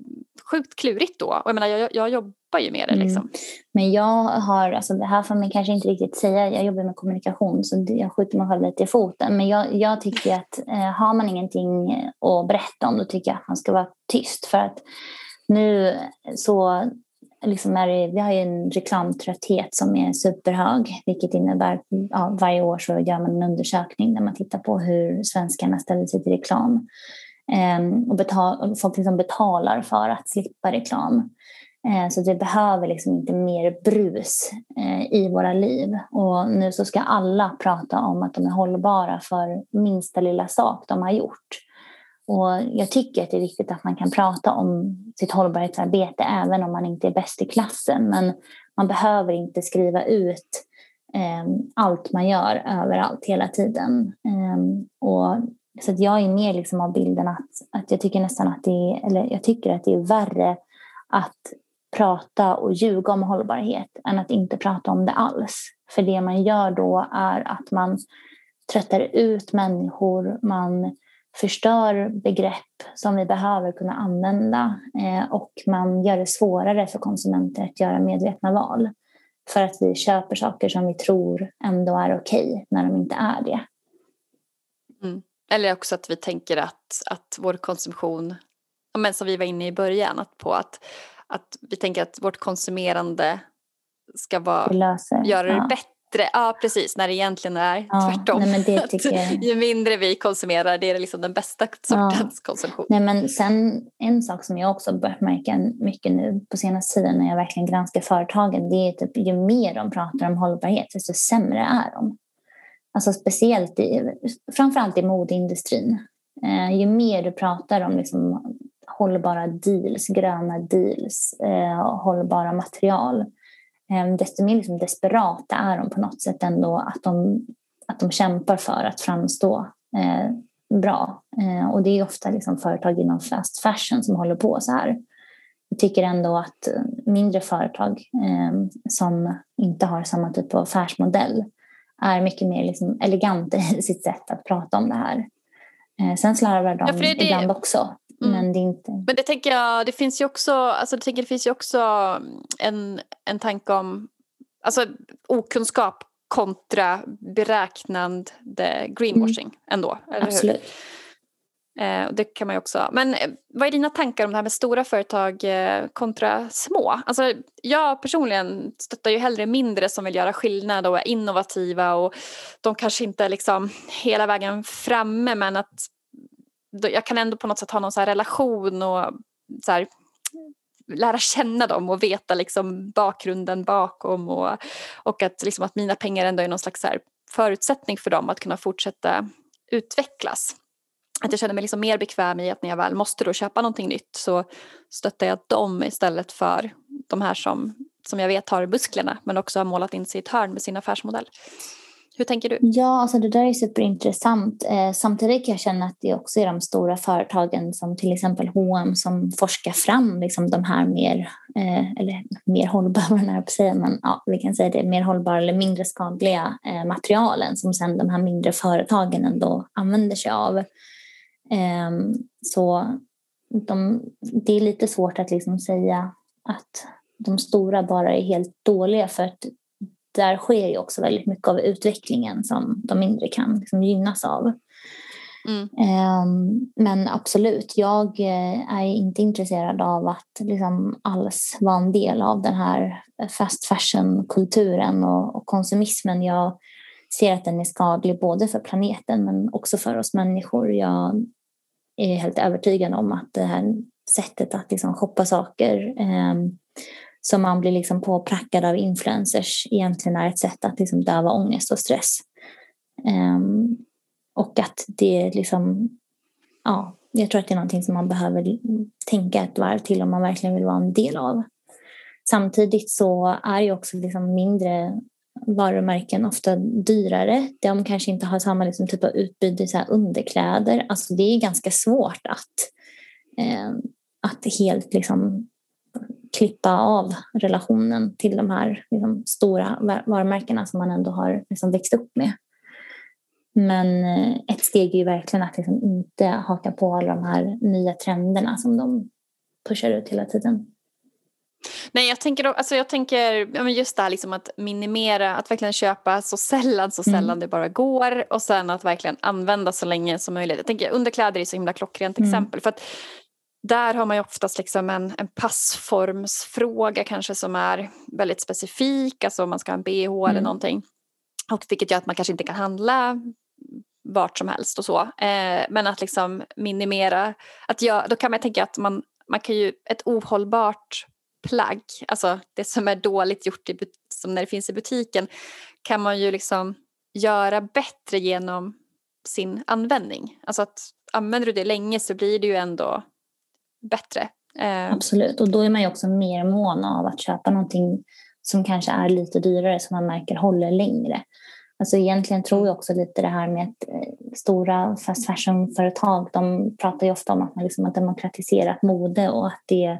A: sjukt klurigt då. Och jag menar, jag, jag jobbar ju med det. Mm. Liksom. Mm.
B: Men jag har, alltså det här får man kanske inte riktigt säga, jag jobbar med kommunikation så jag skjuter mig själv lite i foten. Men jag, jag tycker att eh, har man ingenting att berätta om då tycker jag att man ska vara tyst. För att nu så liksom är det, vi har ju en reklamtrötthet som är superhög vilket innebär ja, varje år så gör man en undersökning där man tittar på hur svenskarna ställer sig till reklam. Ehm, och betal, folk liksom betalar för att slippa reklam. Ehm, så vi behöver liksom inte mer brus eh, i våra liv. Och nu så ska alla prata om att de är hållbara för minsta lilla sak de har gjort. Och jag tycker att det är viktigt att man kan prata om sitt hållbarhetsarbete även om man inte är bäst i klassen. Men man behöver inte skriva ut ehm, allt man gör överallt hela tiden. Och så att jag är mer liksom av bilden att, att jag tycker nästan att det är, eller jag tycker att det är värre att prata och ljuga om hållbarhet än att inte prata om det alls. För det man gör då är att man tröttar ut människor, man förstör begrepp som vi behöver kunna använda eh, och man gör det svårare för konsumenter att göra medvetna val. För att vi köper saker som vi tror ändå är okej okay, när de inte är det.
A: Eller också att vi tänker att, att vår konsumtion, men som vi var inne i början, att på att, att vi tänker att vårt konsumerande ska vara,
B: löser,
A: göra det ja. bättre. Ja, precis, när det egentligen är ja, tvärtom.
B: Nej, jag...
A: Ju mindre vi konsumerar, det är liksom den bästa sortens ja. konsumtion.
B: Nej, men sen en sak som jag också börjat märka mycket nu på senaste tiden när jag verkligen granskar företagen, det är typ ju mer de pratar om hållbarhet, desto sämre är de. Alltså speciellt i, framförallt i modeindustrin. Eh, ju mer du pratar om liksom hållbara deals, gröna deals, eh, hållbara material, eh, desto mer liksom desperata är de på något sätt ändå att de, att de kämpar för att framstå eh, bra. Eh, och det är ofta liksom företag inom fast fashion som håller på så här. Jag tycker ändå att mindre företag eh, som inte har samma typ av affärsmodell är mycket mer liksom eleganta i sitt sätt att prata om det här. Eh, sen slarvar de ja, det, ibland också. Mm. Men det inte...
A: Men det tänker jag, det finns ju också, alltså det, tänker, det finns ju också en, en tanke om alltså, okunskap kontra beräknande greenwashing mm. ändå. Eller
B: Absolut.
A: Hur? Eh, det kan man ju också. Men eh, vad är dina tankar om det här med stora företag eh, kontra små? Alltså, jag personligen stöttar ju hellre mindre som vill göra skillnad och är innovativa och de kanske inte är liksom hela vägen framme men att jag kan ändå på något sätt ha någon så relation och så här, lära känna dem och veta liksom bakgrunden bakom och, och att, liksom att mina pengar ändå är någon slags så förutsättning för dem att kunna fortsätta utvecklas. Att jag känner mig liksom mer bekväm i att när jag väl måste då köpa någonting nytt så stöttar jag dem istället för de här som, som jag vet har musklerna men också har målat in sig i ett hörn med sin affärsmodell. Hur tänker du?
B: Ja, alltså det där är superintressant. Eh, samtidigt kan jag känna att det också är de stora företagen som till exempel H&M som forskar fram liksom de här mer, eh, eller mer hållbara, säga, men ja, vi kan säga det, mer hållbara eller mindre skadliga eh, materialen som sen de här mindre företagen ändå använder sig av. Eh, så de, det är lite svårt att liksom säga att de stora bara är helt dåliga för att där sker ju också väldigt mycket av utvecklingen som de mindre kan liksom gynnas av. Mm. Um, men absolut, jag eh, är inte intresserad av att liksom alls vara en del av den här fast fashion-kulturen och konsumismen. Jag ser att den är skadlig både för planeten men också för oss människor. Jag är helt övertygad om att det här sättet att liksom shoppa saker ehm, som man blir liksom påprackad av influencers egentligen är ett sätt att liksom döva ångest och stress. Um, och att det är liksom, ja, jag tror att det är någonting som man behöver tänka ett varv till om man verkligen vill vara en del av. Samtidigt så är ju också liksom mindre varumärken ofta dyrare. De kanske inte har samma liksom typ av utbud i så underkläder. Alltså det är ganska svårt att, eh, att helt liksom klippa av relationen till de här liksom, stora varumärkena som man ändå har liksom, växt upp med. Men eh, ett steg är ju verkligen att liksom inte haka på alla de här nya trenderna som de pushar ut hela tiden.
A: Nej, jag tänker, alltså jag tänker just det här liksom att minimera, att verkligen köpa så sällan, så sällan mm. det bara går och sen att verkligen använda så länge som möjligt. Jag tänker underkläder är så himla klockrent mm. exempel för att där har man ju oftast liksom en, en passformsfråga kanske som är väldigt specifik, alltså om man ska ha en bh mm. eller någonting. Och vilket gör att man kanske inte kan handla vart som helst och så. Eh, men att liksom minimera, att jag, då kan man tänka att man, man kan ju, ett ohållbart plagg, alltså det som är dåligt gjort i, som när det finns i butiken, kan man ju liksom göra bättre genom sin användning. Alltså att använder du det länge så blir det ju ändå bättre.
B: Eh, Absolut, och då är man ju också mer mån av att köpa någonting som kanske är lite dyrare som man märker håller längre. Alltså egentligen tror jag också lite det här med att eh, stora fast fashion-företag de pratar ju ofta om att man liksom har demokratiserat mode och att det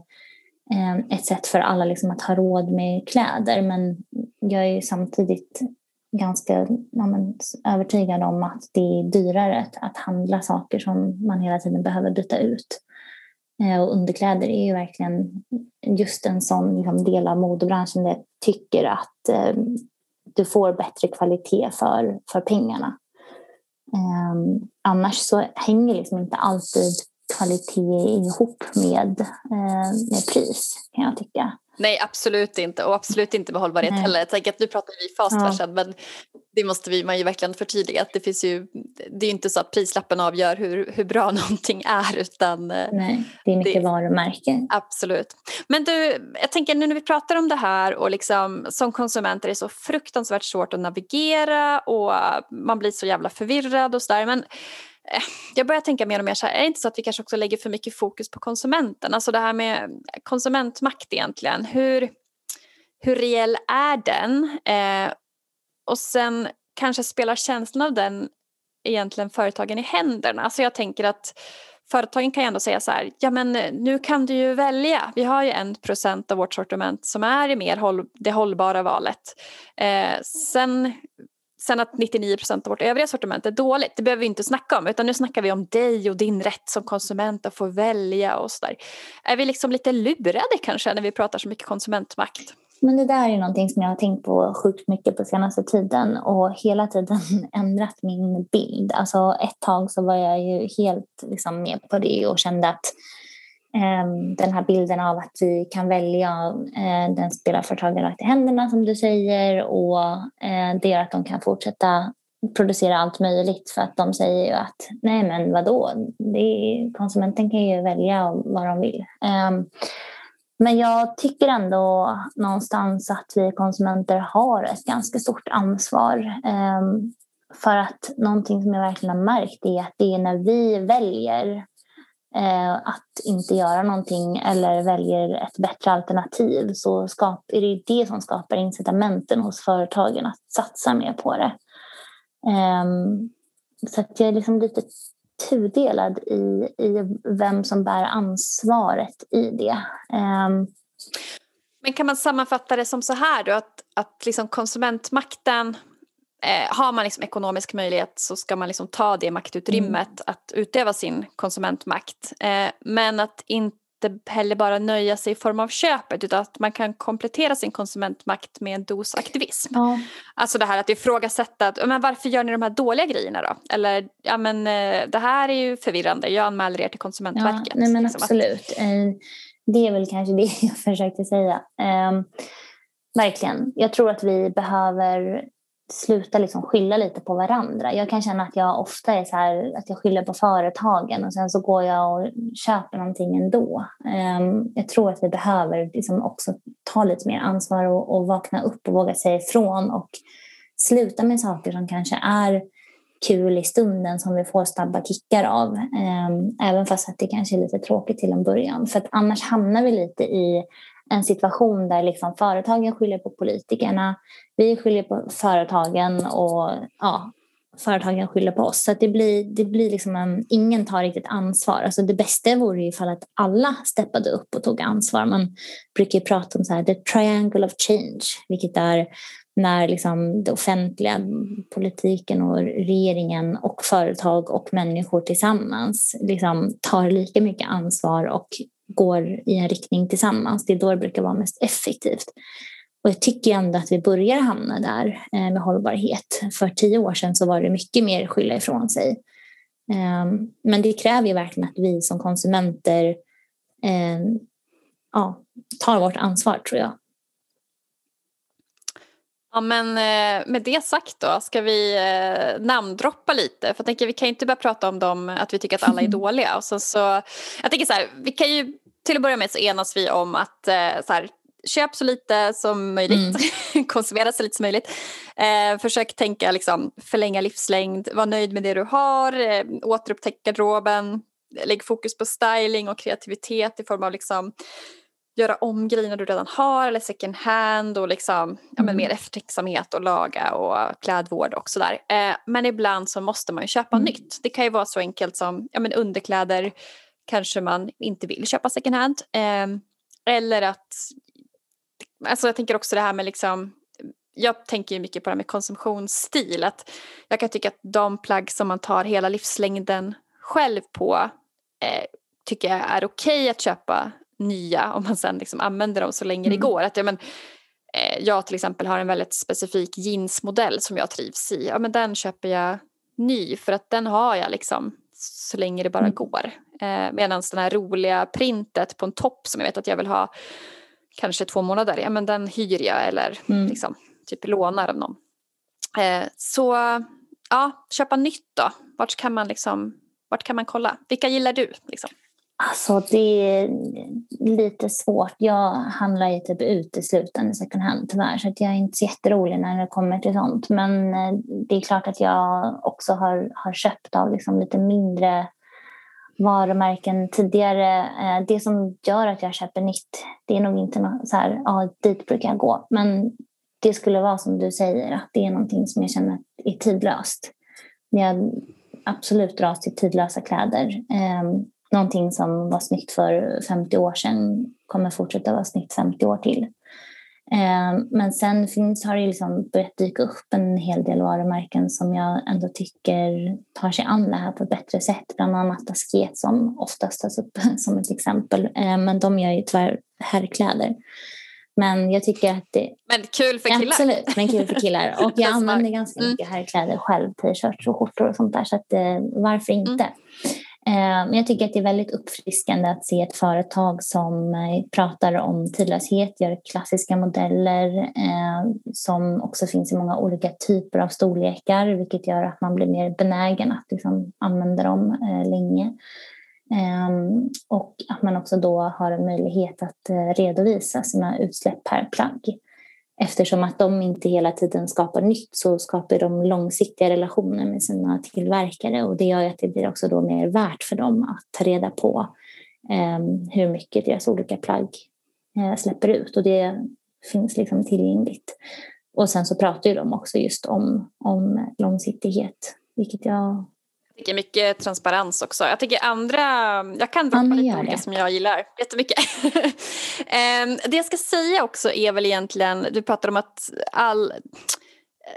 B: Eh, ett sätt för alla liksom att ha råd med kläder. Men jag är samtidigt ganska ja, men, övertygad om att det är dyrare att, att handla saker som man hela tiden behöver byta ut. Eh, och underkläder är ju verkligen just en sån liksom, del av modebranschen där jag tycker att eh, du får bättre kvalitet för, för pengarna. Eh, annars så hänger liksom inte alltid kvalitet ihop med, eh, med pris kan jag tycka.
A: Nej, absolut inte. Och absolut inte med hållbarhet Nej. heller. Jag tänker att nu pratar vi fast ja. fashion, men det måste vi, man ju verkligen förtydliga. Att det, finns ju, det är inte så att prislappen avgör hur, hur bra någonting är. Utan
B: eh, Nej, det är mycket det, varumärken.
A: Absolut. Men du, jag tänker nu när vi pratar om det här och liksom, som konsumenter är det så fruktansvärt svårt att navigera och man blir så jävla förvirrad och sådär. Men Eh, jag börjar tänka mer och mer så här, är det inte så att vi kanske också lägger för mycket fokus på konsumenten? Alltså det här med konsumentmakt egentligen, hur, hur reell är den? Eh, och sen kanske spelar känslan av den egentligen företagen i händerna? Alltså jag tänker att företagen kan ju ändå säga så här, ja men nu kan du ju välja. Vi har ju en procent av vårt sortiment som är mer håll, det hållbara valet. Eh, sen Sen att 99 procent av vårt övriga sortiment är dåligt, det behöver vi inte snacka om. Utan nu snackar vi om dig och din rätt som konsument att få välja och sådär. Är vi liksom lite lurade kanske när vi pratar så mycket konsumentmakt?
B: Men det där är någonting som jag har tänkt på sjukt mycket på senaste tiden och hela tiden ändrat min bild. Alltså ett tag så var jag ju helt liksom med på det och kände att Ehm, den här bilden av att vi kan välja eh, den den spelarföretagen rakt i händerna som du säger och eh, det gör att de kan fortsätta producera allt möjligt för att de säger ju att nej men vadå, det är, konsumenten kan ju välja vad de vill. Ehm, men jag tycker ändå någonstans att vi konsumenter har ett ganska stort ansvar. Ehm, för att någonting som jag verkligen har märkt är att det är när vi väljer Eh, att inte göra någonting eller väljer ett bättre alternativ så skap, är det det som skapar incitamenten hos företagen att satsa mer på det. Ehm, så att jag är liksom lite tudelad i, i vem som bär ansvaret i det. Ehm.
A: Men kan man sammanfatta det som så här då att, att liksom konsumentmakten eh, har man liksom ekonomisk möjlighet så ska man liksom ta det maktutrymmet mm. att utöva sin konsumentmakt. Eh, men att inte heller bara nöja sig i form av köpet utan att man kan komplettera sin konsumentmakt med en dos aktivism. Ja. Alltså det här att ifrågasätta, att, men varför gör ni de här dåliga grejerna då? Eller ja men eh, det här är ju förvirrande, jag anmäler er till Konsumentverket.
B: Ja, nej men liksom absolut. Att... Eh, det är väl kanske det jag försökte säga. Um, verkligen. Jag tror att vi behöver sluta liksom skylla lite på varandra. Jag kan känna att jag ofta är så här, att jag skyller på företagen och sen så går jag och köper någonting ändå. Ehm, jag tror att vi behöver liksom också ta lite mer ansvar och, och vakna upp och våga säga ifrån och sluta med saker som kanske är kul i stunden som vi får snabba kickar av. Ehm, även fast att det kanske är lite tråkigt till en början. För att annars hamnar vi lite i en situation där liksom företagen skyller på politikerna, vi skyller på företagen och ja, företagen skyller på oss. Så det blir, det blir liksom en, ingen tar riktigt ansvar. Alltså det bästa vore ju ifall att alla steppade upp och tog ansvar. Man brukar ju prata om så här, the triangle of change, vilket är när liksom det offentliga, politiken och regeringen och företag och människor tillsammans liksom tar lika mycket ansvar och går i en riktning tillsammans. Det är då det brukar vara mest effektivt. Och jag tycker ändå att vi börjar hamna där eh, med hållbarhet. För tio år sedan så var det mycket mer skylla ifrån sig. Ehm, men det kräver ju verkligen att vi som konsumenter ehm, ja, tar vårt ansvar tror jag.
A: Ja men eh, med det sagt då ska vi eh, namndroppa lite? För jag tänker vi kan ju inte börja prata om dem att vi tycker att alla är dåliga. Och sen så jag tänker så här vi kan ju till att börja med så enas vi om att så här, köp så lite som möjligt, mm. konsumera så lite som möjligt. Eh, försök tänka liksom, förlänga livslängd, var nöjd med det du har, eh, återupptäck garderoben, lägg fokus på styling och kreativitet i form av liksom, göra om grejerna du redan har eller second hand och liksom, ja, men mm. mer eftertänksamhet och laga och klädvård och sådär. Eh, men ibland så måste man ju köpa mm. nytt. Det kan ju vara så enkelt som ja, men underkläder kanske man inte vill köpa second hand. Eh, eller att alltså jag tänker också det här med liksom jag tänker ju mycket på det här med konsumtionsstil. Att jag kan tycka att de plagg som man tar hela livslängden själv på eh, tycker jag är okej okay att köpa nya om man sen liksom använder dem så länge mm. det går. Att, ja, men, eh, jag till exempel har en väldigt specifik jeansmodell som jag trivs i. Ja, men den köper jag ny för att den har jag liksom så länge det bara mm. går. Eh, Medan den här roliga printet på en topp som jag vet att jag vill ha kanske två månader, ja men den hyr jag eller mm. liksom, typ lånar av någon. Eh, så ja, köpa nytt då. Vart kan man liksom, vart kan man kolla? Vilka gillar du? Liksom?
B: Alltså det är lite svårt. Jag handlar ju typ uteslutande second hand tyvärr så att jag är inte så jätterolig när det kommer till sånt. Men eh, det är klart att jag också har, har köpt av liksom lite mindre varumärken tidigare. Eh, det som gör att jag köper nytt, det är nog inte något så här, ja, dit brukar jag gå. Men det skulle vara som du säger, att det är någonting som jag känner är tidlöst. Jag absolut dras till tidlösa kläder. Ehm, Någonting som var snyggt för 50 år sedan kommer fortsätta vara snyggt 50 år till. Eh, men sen finns, har det liksom börjat dyka upp en hel del varumärken som jag ändå tycker tar sig an det här på ett bättre sätt. Bland annat Asket som oftast tas upp som ett exempel. Eh, men de gör ju tyvärr herrkläder. Men jag tycker att det...
A: Men kul för killar.
B: Absolut, men kul för killar. Och jag använder ganska mycket mm. herrkläder själv, t-shirts och skjortor och sånt där. Så att, eh, varför inte? Mm. Eh, men jag tycker att det är väldigt uppfriskande att se ett företag som eh, pratar om tidlöshet, gör klassiska modeller eh, som också finns i många olika typer av storlekar vilket gör att man blir mer benägen att liksom använda dem länge. Och att man också då har en möjlighet att redovisa sina utsläpp per plagg. Eftersom att de inte hela tiden skapar nytt så skapar de långsiktiga relationer med sina tillverkare och det gör att det blir också då mer värt för dem att ta reda på ehm, hur mycket deras olika plagg eh, släpper ut och det finns liksom tillgängligt. Och sen så pratar ju de också just om, om långsiktighet, vilket jag
A: tycker mycket transparens också. Jag tycker andra, jag kan droppa lite olika som jag gillar jättemycket. Ehm, det jag ska säga också är väl egentligen, du pratar om att all,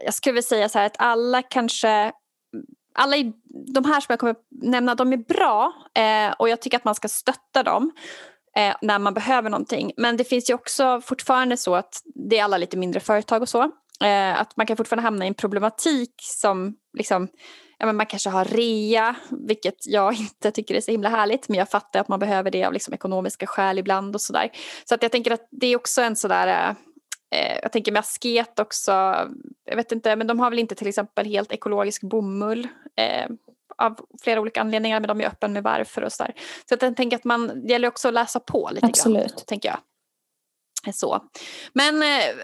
A: jag skulle vilja säga så här att alla kanske alla de här som jag kommer nämna, de är bra eh, och jag tycker att man ska stötta dem eh, när man behöver någonting. Men det finns ju också fortfarande så att det är alla lite mindre företag och så. Eh, att man kan fortfarande hamna i en problematik som liksom ja, men man kanske har rea, vilket jag inte tycker är så himla härligt. Men jag fattar att man behöver det av liksom ekonomiska skäl ibland och sådär. Så att jag tänker att det är också en sådär eh, jag tänker med asket också, jag vet inte, men de har väl inte till exempel helt ekologisk bomull eh, av flera olika anledningar, men de är öppen med varför och sådär. Så jag tänker att man, det gäller också att läsa på lite
B: Absolut.
A: grann, tänker jag. Så. Men eh,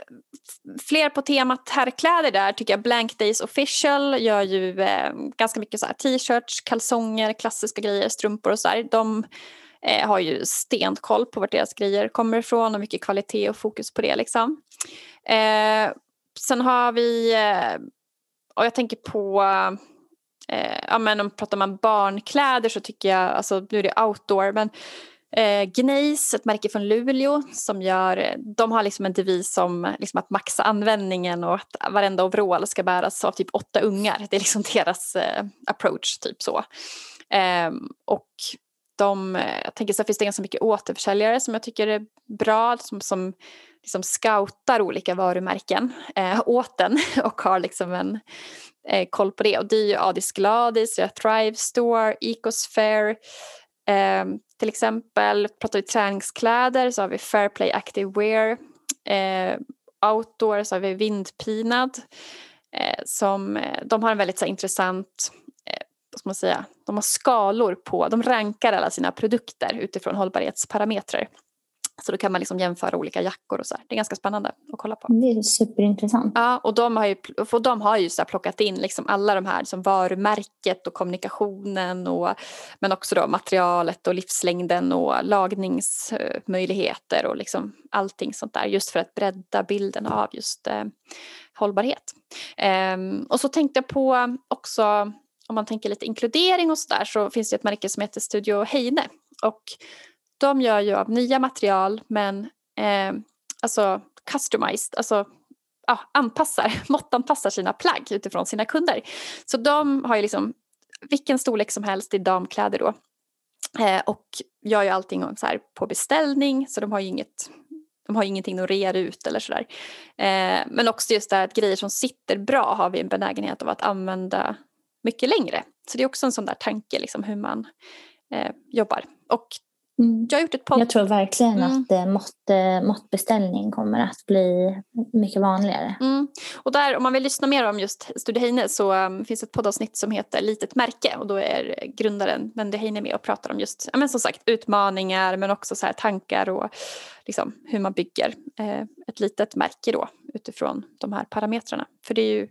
A: fler på temat herrkläder där tycker jag Blank Days Official gör ju eh, ganska mycket så här t-shirts, kalsonger, klassiska grejer, strumpor och sådär. De eh, har ju stenkoll på vart deras grejer kommer ifrån och mycket kvalitet och fokus på det liksom. Eh, sen har vi, eh, och jag tänker på eh, ja men om pratar man barnkläder så tycker jag, alltså nu är det outdoor men Eh, Gneis, ett märke från Luleå som gör, de har liksom en devis om liksom att maxa användningen och att varenda overall ska bäras av typ åtta ungar. Det är liksom deras eh, approach, typ så. Eh, och de, eh, jag tänker så finns det ganska mycket återförsäljare som jag tycker är bra, som, som liksom scoutar olika varumärken eh, åt den och har liksom en eh, koll på det. Och det är ju Adis Gladis, Thrive Store, Ecosphere, eh, till exempel pratar vi träningskläder så har vi Fairplay Active Wear. Eh, outdoor så har vi Vindpinad. Eh, som, eh, de har en väldigt så här, intressant eh, vad ska man säga, de har skalor på, de rankar alla sina produkter utifrån hållbarhetsparametrar. Så då kan man liksom jämföra olika jackor och så här. Det är ganska spännande att kolla på.
B: Det är superintressant.
A: Ja, och de har ju, och de har ju så plockat in liksom alla de här som varumärket och kommunikationen och, men också då materialet och livslängden och lagningsmöjligheter och liksom allting sånt där just för att bredda bilden av just eh, hållbarhet. Ehm, och så tänkte jag på också om man tänker lite inkludering och så där så finns det ett märke som heter Studio Heine och de gör ju av nya material men eh, alltså customized, alltså ja, anpassar, måttanpassar sina plagg utifrån sina kunder. Så de har ju liksom vilken storlek som helst i damkläder då. Eh, och gör ju allting så här på beställning så de har ju inget de har ingenting att rea ut eller sådär. Eh, men också just det här att grejer som sitter bra har vi en benägenhet av att använda mycket längre. Så det är också en sån där tanke liksom hur man eh, jobbar. Och Mm. Jag har gjort ett podd.
B: Jag tror verkligen mm. att eh, mått, eh, måttbeställning kommer att bli mycket vanligare.
A: Mm. Och där, om man vill lyssna mer om just Studio Heine så um, finns ett poddavsnitt som heter Litet märke och då är grundaren Wendy Heine med och pratar om just ja, men som sagt, utmaningar men också så här, tankar och liksom, hur man bygger eh, ett litet märke då utifrån de här parametrarna. För det är ju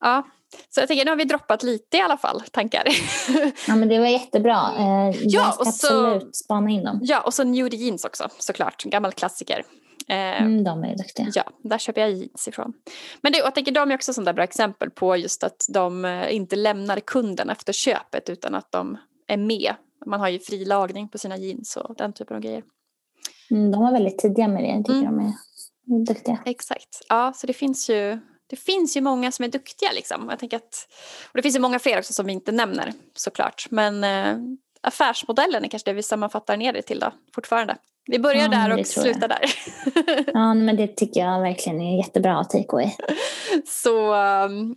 A: ja, så jag tänker nu har vi droppat lite i alla fall tankar.
B: ja men det var jättebra. Eh, ja, och så, absolut spana in dem.
A: Ja och så New Jeans också såklart, gammal klassiker.
B: Eh, mm, de är duktiga.
A: Ja, där köper jag jeans ifrån. Men det, jag tänker de är också sådana bra exempel på just att de eh, inte lämnar kunden efter köpet utan att de är med. Man har ju fri lagning på sina jeans och den typen av grejer.
B: Mm, de var väldigt tidiga med det, jag tycker mm. de är duktiga.
A: Exakt, ja så det finns ju det finns ju många som är duktiga. Liksom. Jag tänker att, och det finns ju många fler också som vi inte nämner såklart. Men eh, affärsmodellen är kanske det vi sammanfattar ner det till då, fortfarande. Vi börjar ja, där och slutar där.
B: ja, men det tycker jag verkligen är jättebra takeaway.
A: Så um,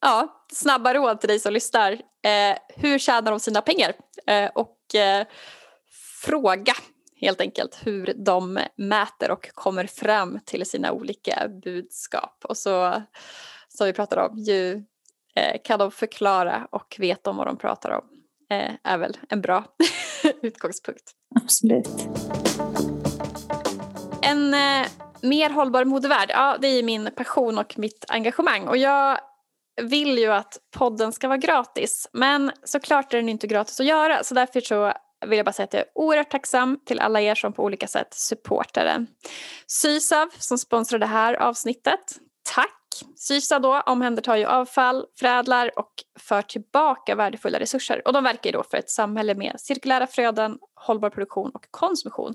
A: ja, snabba råd till dig som lyssnar. Eh, hur tjänar de sina pengar? Eh, och eh, fråga helt enkelt hur de mäter och kommer fram till sina olika budskap. Och så, som vi pratade om, ju eh, kan de förklara och vet om vad de pratar om eh, är väl en bra utgångspunkt.
B: Absolut.
A: En eh, mer hållbar modevärld, ja det är min passion och mitt engagemang. Och jag vill ju att podden ska vara gratis. Men såklart är den inte gratis att göra. Så därför så vill jag bara säga att jag är oerhört tacksam till alla er som på olika sätt supportar den. Sysav som sponsrar det här avsnittet. Tack! Sysa då omhändertar ju avfall, förädlar och för tillbaka värdefulla resurser. Och de verkar ju då för ett samhälle med cirkulära flöden, hållbar produktion och konsumtion.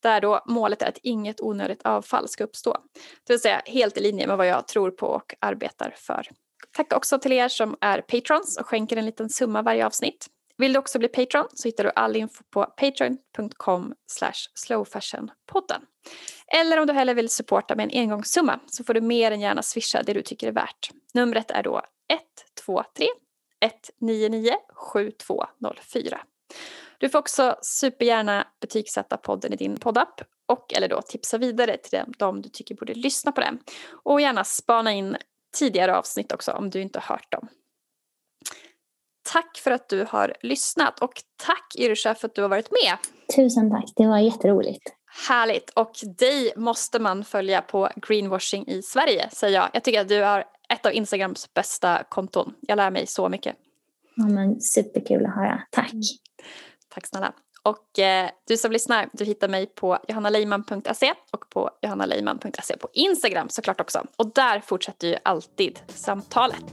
A: Där då målet är att inget onödigt avfall ska uppstå. Det vill säga helt i linje med vad jag tror på och arbetar för. Tack också till er som är patrons och skänker en liten summa varje avsnitt. Vill du också bli Patreon så hittar du all info på patreon.com slowfashionpodden. Eller om du hellre vill supporta med en engångssumma så får du mer än gärna swisha det du tycker är värt. Numret är då 123 199 7204. Du får också supergärna betygsätta podden i din poddapp och eller då tipsa vidare till dem du tycker borde lyssna på den. Och gärna spana in tidigare avsnitt också om du inte har hört dem. Tack för att du har lyssnat och tack Yrsa för att du har varit med.
B: Tusen tack, det var jätteroligt.
A: Härligt och dig måste man följa på greenwashing i Sverige säger jag. Jag tycker att du har ett av Instagrams bästa konton. Jag lär mig så mycket.
B: Ja, men superkul att höra, tack. Mm.
A: Tack snälla. Och eh, du som lyssnar, du hittar mig på johannaleiman.se och på johannaleiman.se på Instagram såklart också. Och där fortsätter ju alltid samtalet.